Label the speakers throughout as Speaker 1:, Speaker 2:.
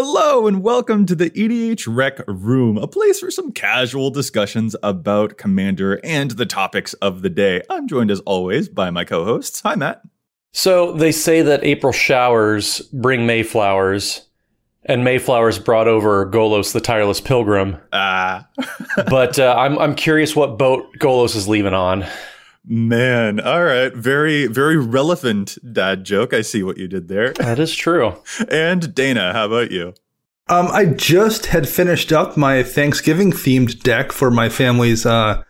Speaker 1: Hello and welcome to the EDHREC Room, a place for some casual discussions about Commander and the topics of the day. I'm joined as always by my co-hosts. Hi, Matt.
Speaker 2: So they say that April showers bring Mayflowers, and Mayflowers brought over Golos the tireless pilgrim.
Speaker 1: Ah,
Speaker 2: But uh, I'm I'm curious what boat Golos is leaving on.
Speaker 1: Man. All right. Very, very relevant dad joke. I see what you did there.
Speaker 2: That is true.
Speaker 1: And Dana, how about you?
Speaker 3: Um, I just had finished up my Thanksgiving themed deck for my family's uh,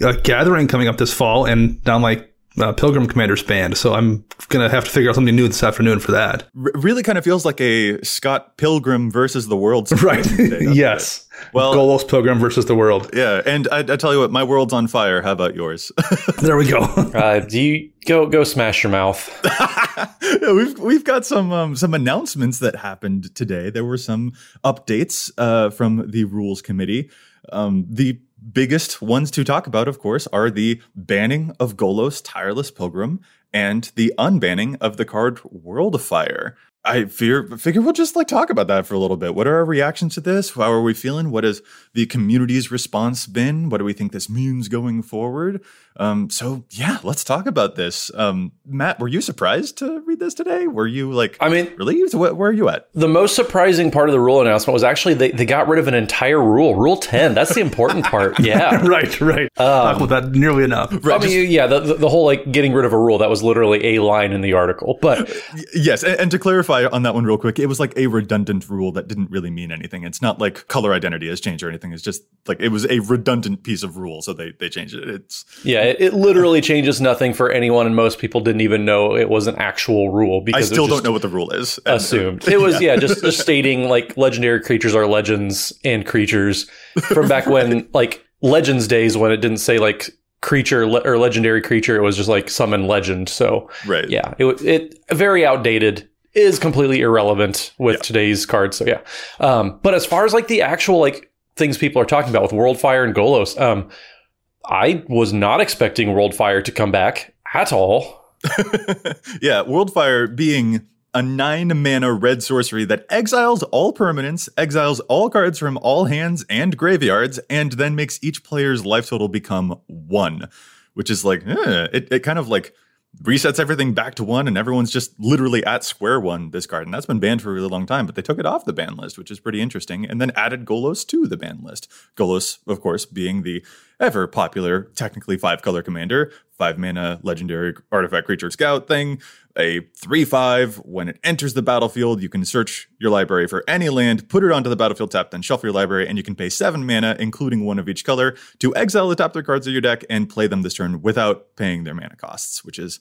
Speaker 3: uh, gathering coming up this fall, and now my uh, Pilgrim Commanders banned. So I'm gonna have to figure out something new this afternoon for that.
Speaker 1: R- really kind of feels like a Scott Pilgrim versus the world.
Speaker 3: Right?
Speaker 1: situation today, doesn't it?
Speaker 3: yes.
Speaker 1: Well-
Speaker 3: Golos Pilgrim versus the world.
Speaker 1: Yeah. And I, I tell you what, my world's on fire. How about yours?
Speaker 3: There we go.
Speaker 2: Uh, do you go go smash your mouth?
Speaker 1: Yeah, we've we've got some um, some announcements that happened today. There were some updates uh, from the rules committee. Um, the biggest ones to talk about, of course, are the banning of Golos Tireless Pilgrim and the unbanning of the card World of Fire. I fear figure we'll just like talk about that for a little bit. What are our reactions to this? How are we feeling? What has the community's response been? What do we think this means going forward? Um, so yeah, let's talk about this. Um, Matt, were you surprised to read this today? Were you like
Speaker 2: I mean,
Speaker 1: relieved? What, where are you at?
Speaker 2: the most surprising part of the rule announcement was actually they, they got rid of an entire rule, Rule Ten. That's the important part. Yeah.
Speaker 3: right, right. Talk about that nearly enough.
Speaker 2: I mean, yeah, the, the the whole like getting rid of a rule that was literally a line in the article, but
Speaker 1: Yes, and, and to clarify on that one real quick, it was like a redundant rule that didn't really mean anything. It's not like color identity has changed or anything. It's just like it was a redundant piece of rule, so they they changed it. It's
Speaker 2: Yeah, it, it literally changes nothing for anyone, and most people didn't even know it was an actual rule
Speaker 1: I
Speaker 2: because
Speaker 1: still don't know what the rule is. And-
Speaker 2: assumed. It was yeah, just, just stating like legendary creatures are legends and creatures from back when like legends days when it didn't say like creature le- or legendary creature, it was just like summon legend. So
Speaker 1: right.
Speaker 2: yeah, it it very outdated. Is completely irrelevant with
Speaker 1: Yeah.
Speaker 2: today's cards. So yeah, um, but as far as like the actual like things people are talking about with Worldfire and Golos, um, I was not expecting Worldfire to come back at all.
Speaker 1: yeah, Worldfire being a nine mana red sorcery that exiles all permanents, exiles all cards from all hands and graveyards, and then makes each player's life total become one, which is like, eh, it, it kind of like resets everything back to one, and everyone's just literally at square one this card. And that's been banned for a really long time, but they took it off the ban list, which is pretty interesting, and then added Golos to the ban list. Golos, of course, being the ever popular, technically five color commander, five mana legendary artifact creature scout thing, a 3 5. When it enters the battlefield, you can search your library for any land, put it onto the battlefield tap, then shuffle your library, and you can pay seven mana, including one of each color, to exile the top three cards of your deck and play them this turn without paying their mana costs, which is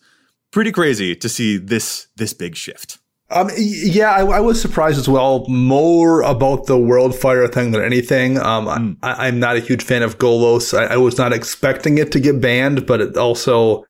Speaker 1: pretty crazy to see this this big shift.
Speaker 3: Um, yeah, I, I was surprised as well. More about the Worldfire thing than anything. Um, I, I'm not a huge fan of Golos. I, I was not expecting it to get banned, but it also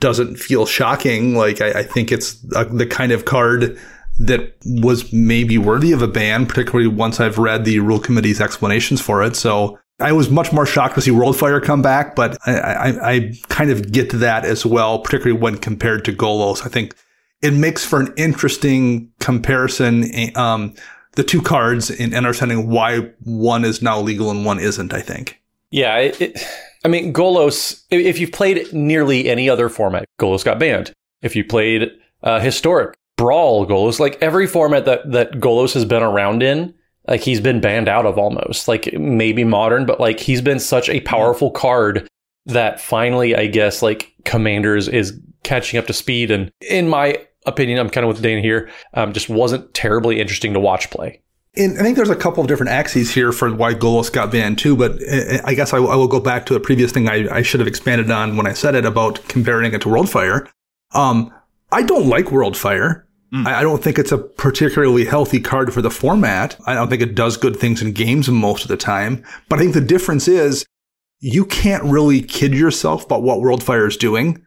Speaker 3: doesn't feel shocking. Like I, I think it's uh the kind of card that was maybe worthy of a ban, particularly once I've read the rule committee's explanations for it. So I was much more shocked to see Worldfire come back, but I, I, I kind of get to that as well, particularly when compared to Golos. I think it makes for an interesting comparison. Um, the two cards in understanding why one is now legal and one isn't. I think.
Speaker 2: Yeah, it, it, I mean, Golos. If you've played nearly any other format, Golos got banned. If you played uh, historic brawl, Golos, like every format that that Golos has been around in, like he's been banned out of almost. Like maybe modern, but like he's been such a powerful card that finally, I guess, like Commanders is catching up to speed. And in my opinion, I'm kind of with Dana here. Um, just wasn't terribly interesting to watch play.
Speaker 3: And I think there's a couple of different axes here for why Golos got banned too, but uh, I guess I, I will go back to a previous thing I, I should have expanded on when I said it about comparing it to Worldfire. Um, I don't like Worldfire. I, I don't think it's a particularly healthy card for the format. I don't think it does good things in games most of the time. But I think the difference is you can't really kid yourself about what Worldfire is doing.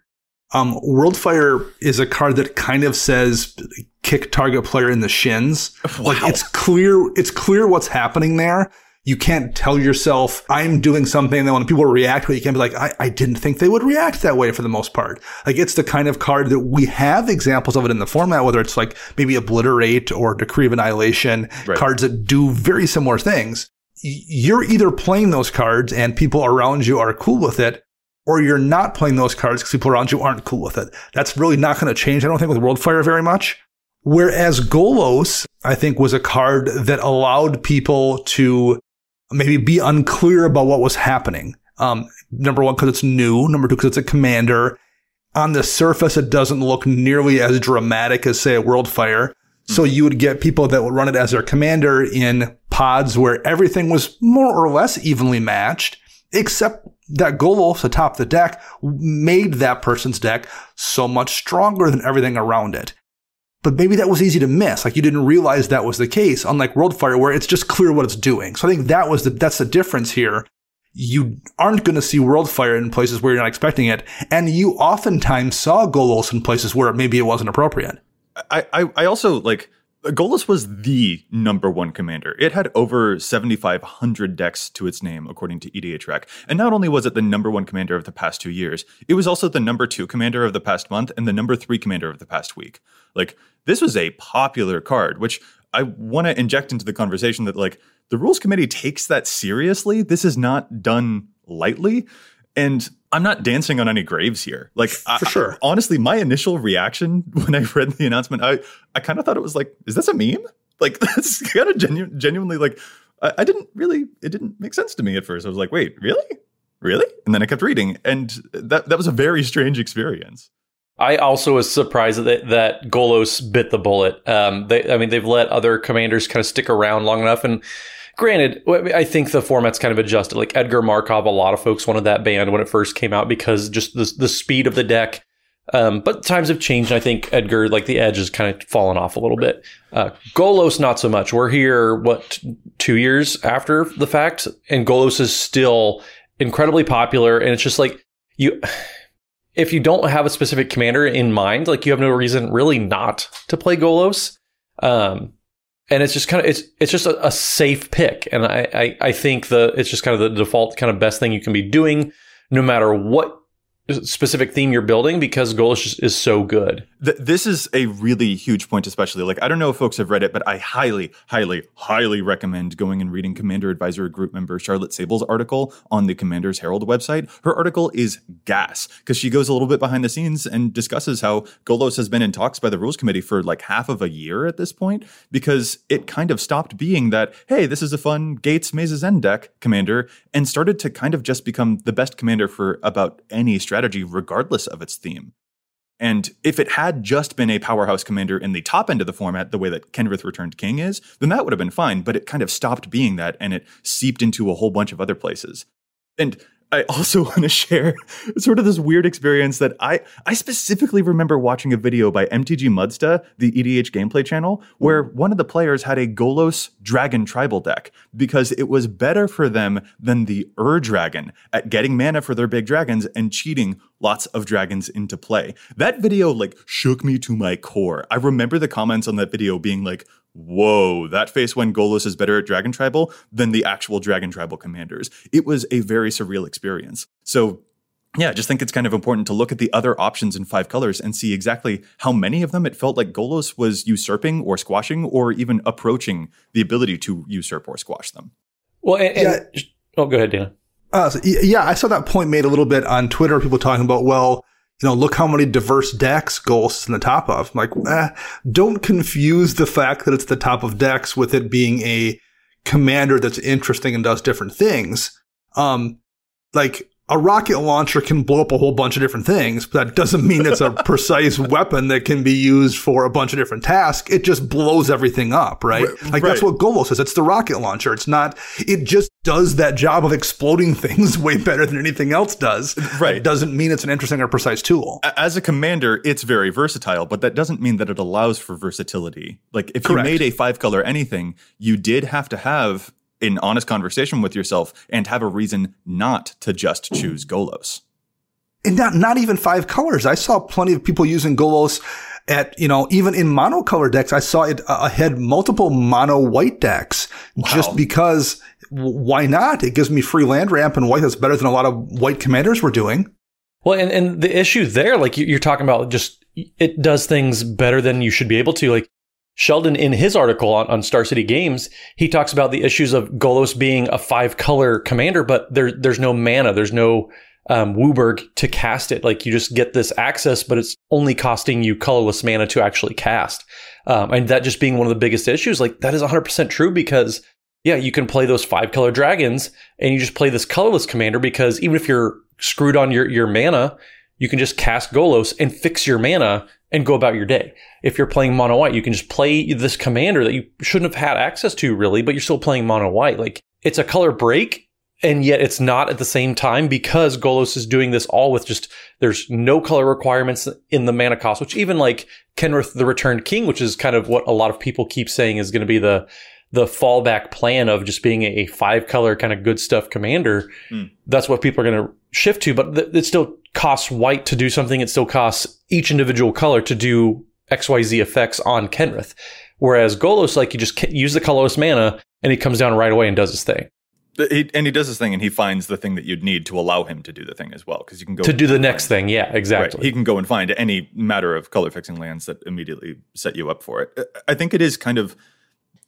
Speaker 3: Um, Worldfire is a card that kind of says kick target player in the shins. Like it's clear, it's clear what's happening there. You can't tell yourself, I'm doing something that when people react, you can't be like, I, I didn't think they would react that way for the most part. Like it's the kind of card that we have examples of it in the format, whether it's like maybe obliterate or decree of annihilation, right. cards that do very similar things. You're either playing those cards and people around you are cool with it, or you're not playing those cards because people around you aren't cool with it. That's really not going to change, I don't think, with Worldfire very much. Whereas Golos, I think, was a card that allowed people to maybe be unclear about what was happening. Um, number one, because it's new. Number two, because it's a commander. On the surface, it doesn't look nearly as dramatic as, say, a Worldfire. So you would get people that would run it as their commander in pods where everything was more or less evenly matched, except that Golos atop the deck made that person's deck so much stronger than everything around it. But maybe that was easy to miss. Like you didn't realize that was the case, unlike Worldfire, where it's just clear what it's doing. So I think that was the, that's the difference here. You aren't going to see Worldfire in places where you're not expecting it. And you oftentimes saw Golos in places where maybe it wasn't appropriate.
Speaker 1: I, I, I also like Golos was the number one commander. It had over 7,500 decks to its name, according to EDHREC. And not only was it the number one commander of the past two years, it was also the number two commander of the past month and the number three commander of the past week. Like, this was a popular card, which I want to inject into the conversation that, like, the rules committee takes that seriously. This is not done lightly. And I'm not dancing on any graves here. Like
Speaker 3: for I, sure.
Speaker 1: honestly, my initial reaction when I read the announcement, I I kind of thought it was like, is this a meme? Like that's kind of genu- genuinely like I, I, didn't really it didn't make sense to me at first. I was like, wait, really, really? And then I kept reading, and that that was a very strange experience.
Speaker 2: I also was surprised that that Golos bit the bullet. Um, they, I mean, they've let other commanders kind of stick around long enough, and Granted, I think the format's kind of adjusted. Like Edgar Markov, a lot of folks wanted that banned when it first came out because just the, the speed of the deck. Um, but times have changed. And I think Edgar, like the edge, has kind of fallen off a little bit. Uh, Golos, not so much. We're here, what, two years after the fact, and Golos is still incredibly popular. And it's just like you, if you don't have a specific commander in mind, like you have no reason really not to play Golos. Um, and it's just kind of it's it's just a, a safe pick, and I, I I think the it's just kind of the default kind of best thing you can be doing, no matter what specific theme you're building because Golos is so good.
Speaker 1: this is a really huge point, especially like I don't know if folks have read it, but I highly, highly, highly recommend going and reading Commander Advisor Group member Charlotte Sable's article on the Commander's Herald website. Her article is gas because she goes a little bit behind the scenes and discusses how Golos has been in talks by the Rules Committee for like half of a year at this point because it kind of stopped being that hey, this is a fun Gates Maze's End deck commander and started to kind of just become the best commander for about any strategy strategy regardless of its theme. And if it had just been a powerhouse commander in the top end of the format, the way that Kenrith Returned King is, then that would have been fine. But it kind of stopped being that and it seeped into a whole bunch of other places. And I also want to share sort of this weird experience that I I specifically remember watching a video by MTG Muddstah, the EDH gameplay channel, where hmm. one of the players had a Golos Dragon tribal deck because it was better for them than the Ur Dragon at getting mana for their big dragons and cheating lots of dragons into play. That video like shook me to my core. I remember the comments on that video being like, whoa, that face when Golos is better at Dragon Tribal than the actual Dragon Tribal commanders. It was a very surreal experience. So yeah, I just think it's kind of important to look at the other options in five colors and see exactly how many of them it felt like Golos was usurping or squashing or even approaching the ability to usurp or squash them.
Speaker 2: Well, and, and yeah. oh, go ahead, Dana.
Speaker 3: Uh, so, yeah, I saw that point made a little bit on Twitter. People talking about, well, you know, look how many diverse decks Golos is in the top of. I'm like, eh, don't confuse the fact that it's the top of decks with it being a commander that's interesting and does different things. Um, like a rocket launcher can blow up a whole bunch of different things, but that doesn't mean it's a precise weapon that can be used for a bunch of different tasks. It just blows everything up, right? right like right. that's what Golos is. It's the rocket launcher. It's not, it just does that job of exploding things way better than anything else does.
Speaker 1: Right.
Speaker 3: It doesn't mean it's an interesting or precise tool.
Speaker 1: As a commander, it's very versatile, but that doesn't mean that it allows for versatility. Like if Correct. you made a five color anything, you did have to have an honest conversation with yourself and have a reason not to just choose Golos.
Speaker 3: And not, not even five colors. I saw plenty of people using Golos at, you know, even in monocolor decks. I saw it uh, had multiple mono white decks wow. just because why not? It gives me free land ramp and white that's better than a lot of white commanders were doing.
Speaker 2: Well, and, and the issue there, like you're talking about just it does things better than you should be able to. Like Sheldon, in his article on, on Star City Games, he talks about the issues of Golos being a five color commander, but there, there's no mana. There's no um, WUBRG to cast it. Like you just get this access, but it's only costing you colorless mana to actually cast. Um, and that just being one of the biggest issues, like that is 100% true because yeah, you can play those five color dragons and you just play this colorless commander because even if you're screwed on your, your mana, you can just cast Golos and fix your mana and go about your day. If you're playing mono white, you can just play this commander that you shouldn't have had access to really, but you're still playing mono white. Like it's a color break and yet it's not at the same time because Golos is doing this all with just there's no color requirements in the mana cost, which even like Kenrith the Returned King, which is kind of what a lot of people keep saying is going to be the the fallback plan of just being a five color kind of good stuff commander. Mm. That's what people are going to shift to, but th- it still costs white to do something. It still costs each individual color to do XYZ effects on Kenrith. Whereas Golos, like you just use the colorless mana and he comes down right away and does his thing.
Speaker 1: He, and he does his thing and he finds the thing that you'd need to allow him to do the thing as well. Because you can go
Speaker 2: to do the next thing. Yeah, exactly.
Speaker 1: Right. He can go and find any matter of color fixing lands that immediately set you up for it. I think it is kind of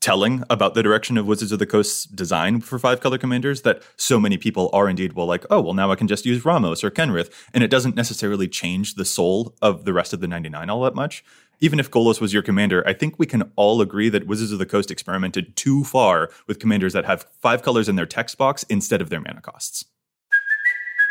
Speaker 1: telling about the direction of Wizards of the Coast's design for five color commanders that so many people are indeed well like, oh, well now I can just use Ramos or Kenrith. And it doesn't necessarily change the soul of the rest of the 99 all that much. Even if Golos was your commander, I think we can all agree that Wizards of the Coast experimented too far with commanders that have five colors in their text box instead of their mana costs.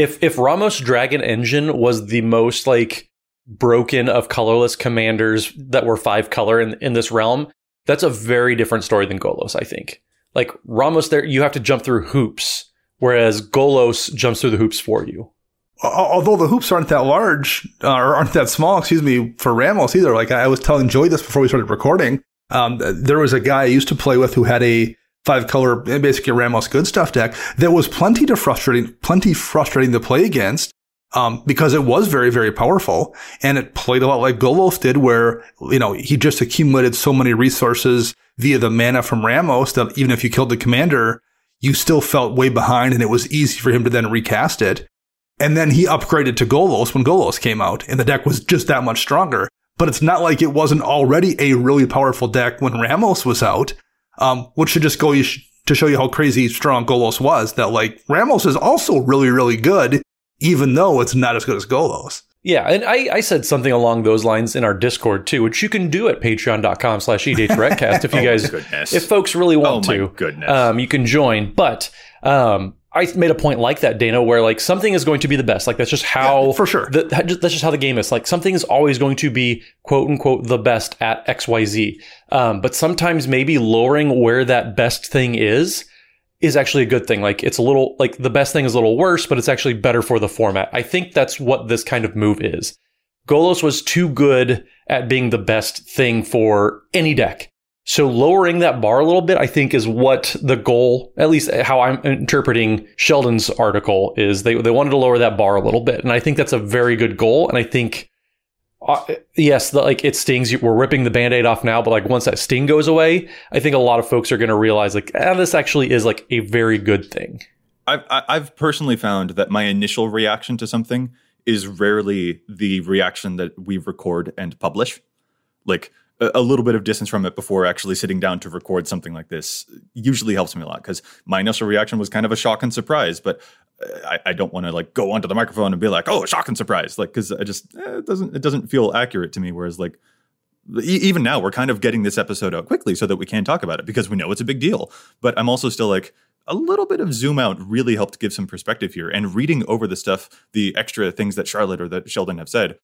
Speaker 2: If if Ramos Dragon Engine was the most like broken of colorless commanders that were five color in, in this realm, that's a very different story than Golos, I think. Like Ramos there you have to jump through hoops, whereas Golos jumps through the hoops for you.
Speaker 3: Although the hoops aren't that large, uh, or aren't that small, excuse me, for Ramos either. Like I was telling Joy this before we started recording. Um, there was a guy I used to play with who had a five color, basically Ramos good stuff deck that was plenty to frustrating, plenty frustrating to play against. Um, because it was very, very powerful and it played a lot like Golos did where, you know, he just accumulated so many resources via the mana from Ramos that even if you killed the commander, you still felt way behind and it was easy for him to then recast it. And then he upgraded to Golos when Golos came out and the deck was just that much stronger. But it's not like it wasn't already a really powerful deck when Ramos was out um, which should just go to show you how crazy strong Golos was. That like Ramos is also really, really good, even though it's not as good as Golos.
Speaker 2: Yeah, and I, I said something along those lines in our Discord too, which you can do at patreon.com slash edhrecast if you oh, guys, oh, if folks really want
Speaker 1: oh,
Speaker 2: to.
Speaker 1: goodness.
Speaker 2: Um, you can join. But um, I made a point like that, Dana, where like something is going to be the best. Like that's just how
Speaker 3: yeah, for sure.
Speaker 2: The, that's just how the game is. Like something is always going to be quote unquote the best at X Y Z. Um, but sometimes maybe lowering where that best thing is is actually a good thing. Like it's a little like the best thing is a little worse, but it's actually better for the format. I think that's what this kind of move is. Golos was too good at being the best thing for any deck. So lowering that bar a little bit, I think, is what the goal, at least how I'm interpreting Sheldon's article, is they, they wanted to lower that bar a little bit. And I think that's a very good goal. And I think, uh, yes, the, like it stings. We're ripping the band aid off now, but like once that sting goes away, I think a lot of folks are going to realize like, ah, this actually is like a very good thing.
Speaker 1: I've, I've personally found that my initial reaction to something is rarely the reaction that we record and publish. Like, a little bit of distance from it before actually sitting down to record something like this usually helps me a lot because my initial reaction was kind of a shock and surprise but i, I don't want to like go onto the microphone and be like oh shock and surprise like because i just eh, it doesn't it doesn't feel accurate to me whereas like even now we're kind of getting this episode out quickly so that we can talk about it because we know it's a big deal but i'm also still like a little bit of zoom out really helped give some perspective here and reading over the stuff the extra things that charlotte or that sheldon have said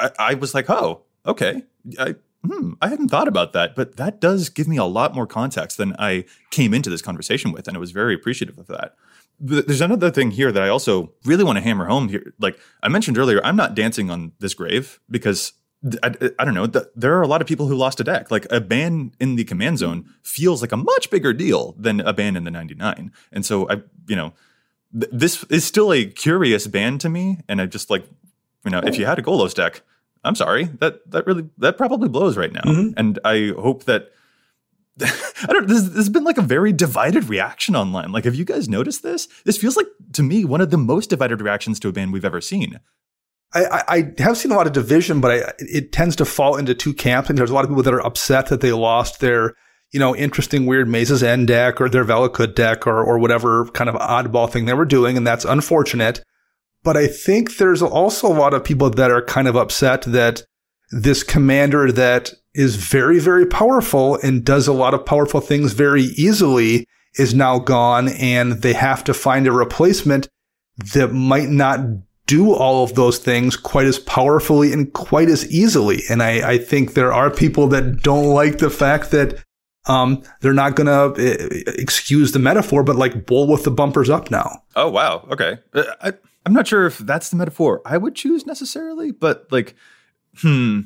Speaker 1: i, I was like oh okay I, hmm, I hadn't thought about that, but that does give me a lot more context than I came into this conversation with. And I was very appreciative of that. There's another thing here that I also really want to hammer home here. Like I mentioned earlier, I'm not dancing on this grave because I, I, don't know. there are a lot of people who lost a deck. Like a ban in the command zone feels like a much bigger deal than a ban in the 99. And so I, you know, th- this is still a curious ban to me. And I just like, you know, if you had a Golos deck, I'm sorry, that that really that probably blows right now. Mm-hmm. And I hope that I don't. This, this, has been like a very divided reaction online. Like, have you guys noticed this? This feels like to me one of the most divided reactions to a ban we've ever seen.
Speaker 3: I, I have seen a lot of division, but I, it tends to fall into two camps. And there's a lot of people that are upset that they lost their, you know, interesting, weird Maze's End deck or their Valakut deck or, or whatever kind of oddball thing they were doing. And that's unfortunate. But I think there's also a lot of people that are kind of upset that this commander that is very, very powerful and does a lot of powerful things very easily is now gone and they have to find a replacement that might not do all of those things quite as powerfully and quite as easily. And I, I think there are people that don't like the fact that um, they're not going to uh, excuse the metaphor, but like bull with the bumpers up now.
Speaker 1: Oh, wow. Okay. Uh, I, I'm not sure if that's the metaphor I would choose necessarily, but like, hmm.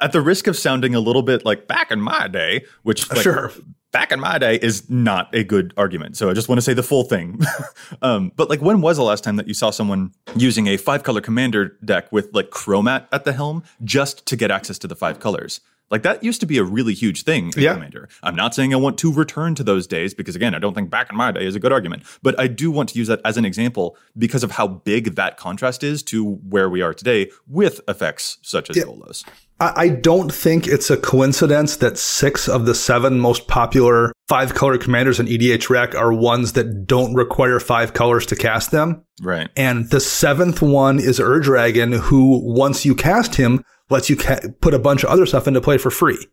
Speaker 1: At the risk of sounding a little bit like back in my day, which like,
Speaker 3: sure
Speaker 1: back in my day is not a good argument. So I just want to say the full thing. um, but like, when was the last time that you saw someone using a five color commander deck with like Cromat at the helm just to get access to the five colors? Like that used to be a really huge thing in yeah. Commander. I'm not saying I want to return to those days because again, I don't think back in my day is a good argument, but I do want to use that as an example because of how big that contrast is to where we are today with effects such as yeah. Golos.
Speaker 3: I don't think it's a coincidence that six of the seven most popular five color commanders in EDHREC are ones that don't require five colors to cast them.
Speaker 1: Right.
Speaker 3: And the seventh one is Ur-Dragon, who once you cast him, lets you ca- put a bunch of other stuff into play for free.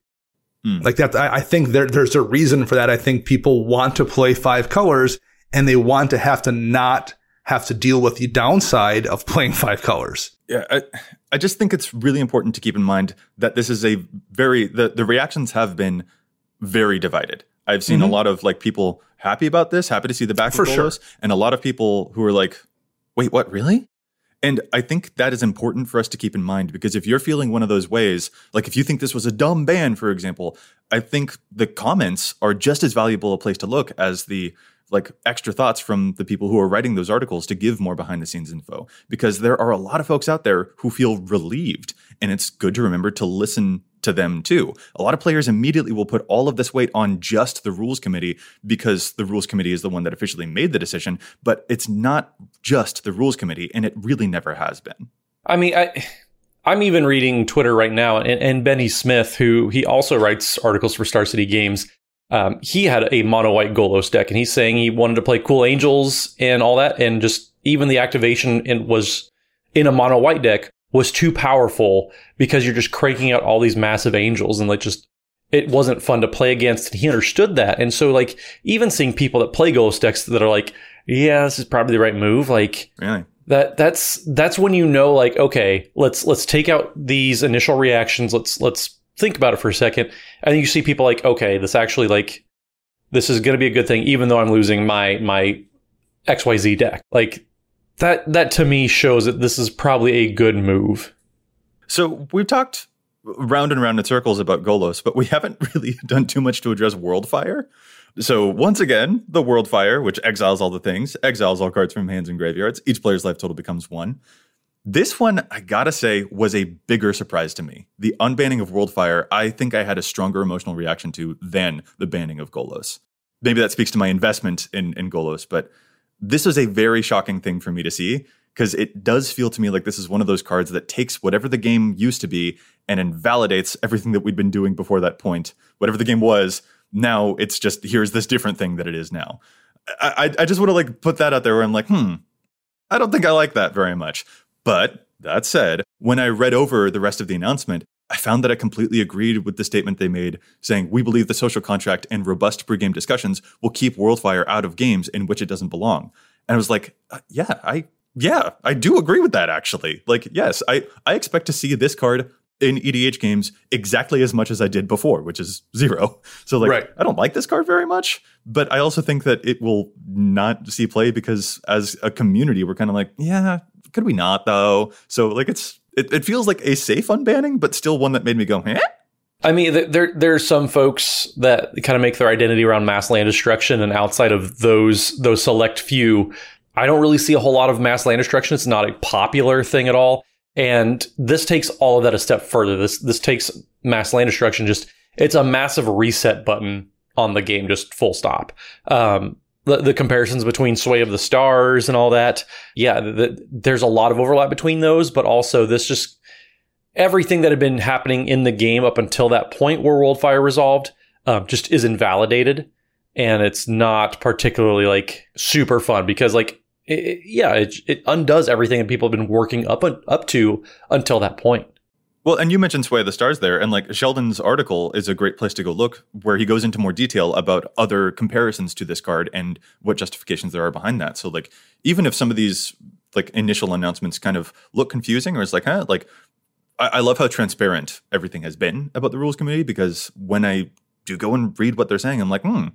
Speaker 3: Mm. Like that, I, I think there, there's a reason for that. I think people want to play five colors and they want to have to not have to deal with the downside of playing five colors.
Speaker 1: Yeah, I, I just think it's really important to keep in mind that this is a very the the reactions have been very divided. I've seen mm-hmm. a lot of like people happy about this, happy to see the back
Speaker 3: for sure,
Speaker 1: and a lot of people who are like, "Wait, what? Really?" And I think that is important for us to keep in mind because if you're feeling one of those ways, like if you think this was a dumb ban, for example, I think the comments are just as valuable a place to look as the like extra thoughts from the people who are writing those articles to give more behind the scenes info. Because there are a lot of folks out there who feel relieved and it's good to remember to listen to them too. A lot of players immediately will put all of this weight on just the rules committee because the rules committee is the one that officially made the decision, but it's not just the rules committee and it really never has been.
Speaker 2: I mean, I I'm even reading Twitter right now and, and Benny Smith who he also writes articles for Star City Games um, he had a mono white Golos deck, and he's saying he wanted to play Cool Angels and all that, and just even the activation in, was in a mono white deck was too powerful because you're just cranking out all these massive angels and like just it wasn't fun to play against. And he understood that, and so like even seeing people that play ghost decks that are like, yeah, this is probably the right move, like.
Speaker 1: Really?
Speaker 2: That that's that's when you know like okay let's let's take out these initial reactions let's let's think about it for a second, and you see people like, okay, this actually like this is going to be a good thing, even though I'm losing my my XYZ deck. Like that that to me shows that this is probably a good move.
Speaker 1: So we've talked round and round in circles about Golos, but we haven't really done too much to address Worldfire. So once again, the Worldfire, which exiles all the things, exiles all cards from hands and graveyards. Each player's life total becomes one. This one, I gotta say, was a bigger surprise to me. The unbanning of Worldfire, I think I had a stronger emotional reaction to than the banning of Golos. Maybe that speaks to my investment in, in Golos, but this was a very shocking thing for me to see because it does feel to me like this is one of those cards that takes whatever the game used to be and invalidates everything that we'd been doing before that point. Whatever the game was, now it's just here's this different thing that it is now. I, I just want to like put that out there where I'm like, hmm, I don't think I like that very much. But that said, when I read over the rest of the announcement, I found that I completely agreed with the statement they made, saying, We believe the social contract and robust pregame discussions will keep Worldfire out of games in which it doesn't belong. And I was like, uh, Yeah, I. Yeah, I do agree with that actually. Like, yes, I, I expect to see this card in EDH games exactly as much as I did before, which is zero. So like
Speaker 3: Right.
Speaker 1: I don't like this card very much, but I also think that it will not see play because as a community we're kind of like, yeah, could we not though? So like it's it, it feels like a safe unbanning, but still one that made me go, eh?
Speaker 2: I mean, th- there there's some folks that kind of make their identity around mass land destruction, and outside of those those select few, I don't really see a whole lot of mass land destruction. It's not a popular thing at all, and this takes all of that a step further. This this takes mass land destruction. Just it's a massive reset button on the game, just full stop. Um, the, the comparisons between Sway of the Stars and all that, yeah, the, there's a lot of overlap between those, but also this just everything that had been happening in the game up until that point where Worldfire resolved um, just is invalidated, and it's not particularly like super fun because like it, yeah, it, it undoes everything that people have been working up up to until that point.
Speaker 1: Well, and you mentioned Sway of the Stars there, and like Sheldon's article is a great place to go look, where he goes into more detail about other comparisons to this card and what justifications there are behind that. So, like, even if some of these like initial announcements kind of look confusing, or it's like, huh, like, I, I love how transparent everything has been about the rules committee because when I do go and read what they're saying, I'm like, hmm,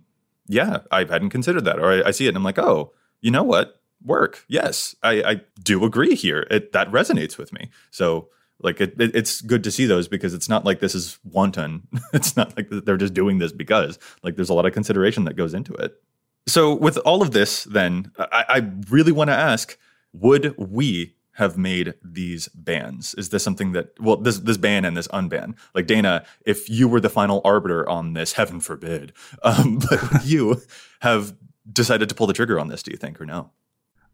Speaker 1: yeah, I hadn't considered that, or I, I see it and I'm like, oh, you know what, work, yes, I, I do agree here. It that resonates with me. So like it, it, it's good to see those because it's not like this is wanton. it's not like they're just doing this because like there's a lot of consideration that goes into it. So with all of this, then I, I really want to ask: Would we have made these bans? Is this something that well, this this ban and this unban? Like Dana, if you were the final arbiter on this, heaven forbid, um, but you have decided to pull the trigger on this? Do you think or no?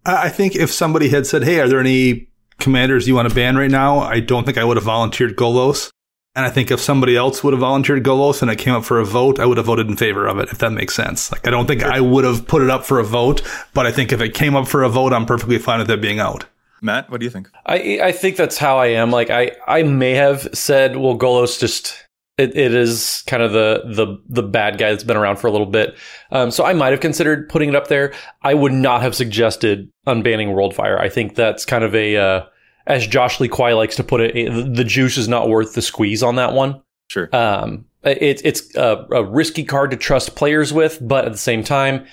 Speaker 3: I I think if somebody had said, "Hey, are there any commanders you want to ban right now?" I don't think I would have volunteered Golos. And I think if somebody else would have volunteered Golos and it came up for a vote, I would have voted in favor of it, if that makes sense. Like, I don't think I would have put it up for a vote, but I think if it came up for a vote, I'm perfectly fine with it being out.
Speaker 1: Matt, what do you think?
Speaker 2: I I think that's how I am. Like I I may have said, well, Golos just it, it is kind of the the the bad guy that's been around for a little bit. Um, so I might have considered putting it up there. I would not have suggested unbanning Worldfire. I think that's kind of a uh, as Josh Lee Kwai likes to put it, it, the juice is not worth the squeeze on that one.
Speaker 1: Sure.
Speaker 2: Um, it, it's a, a risky card to trust players with, but at the same time,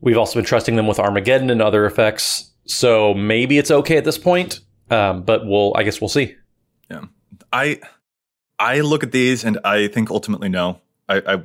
Speaker 2: we've also been trusting them with Armageddon and other effects. So maybe it's okay at this point. Um, but we'll, I guess we'll see.
Speaker 1: Yeah. I I look at these and I think ultimately no. I I,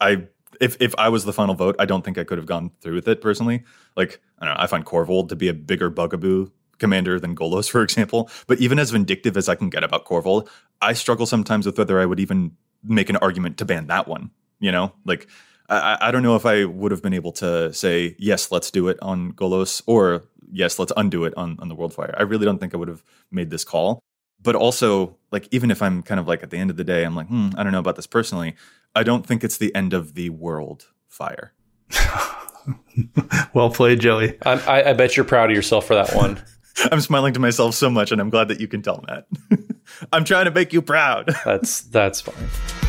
Speaker 1: I if if I was the final vote, I don't think I could have gone through with it personally. Like I don't know, I find Korvold to be a bigger bugaboo commander than Golos, for example. But even as vindictive as I can get about Korvold, I struggle sometimes with whether I would even make an argument to ban that one. You know, like I, I don't know if I would have been able to say yes, let's do it on Golos, or yes, let's undo it on on the Worldfire. I really don't think I would have made this call but also like even if i'm kind of like at the end of the day i'm like hmm, i don't know about this personally i don't think it's the end of the world fire
Speaker 3: Well played, Joey.
Speaker 2: I, I, I bet you're proud of yourself for that one.
Speaker 1: i'm smiling to myself so much and i'm glad that you can tell matt i'm trying to make you proud
Speaker 2: That's that's fine.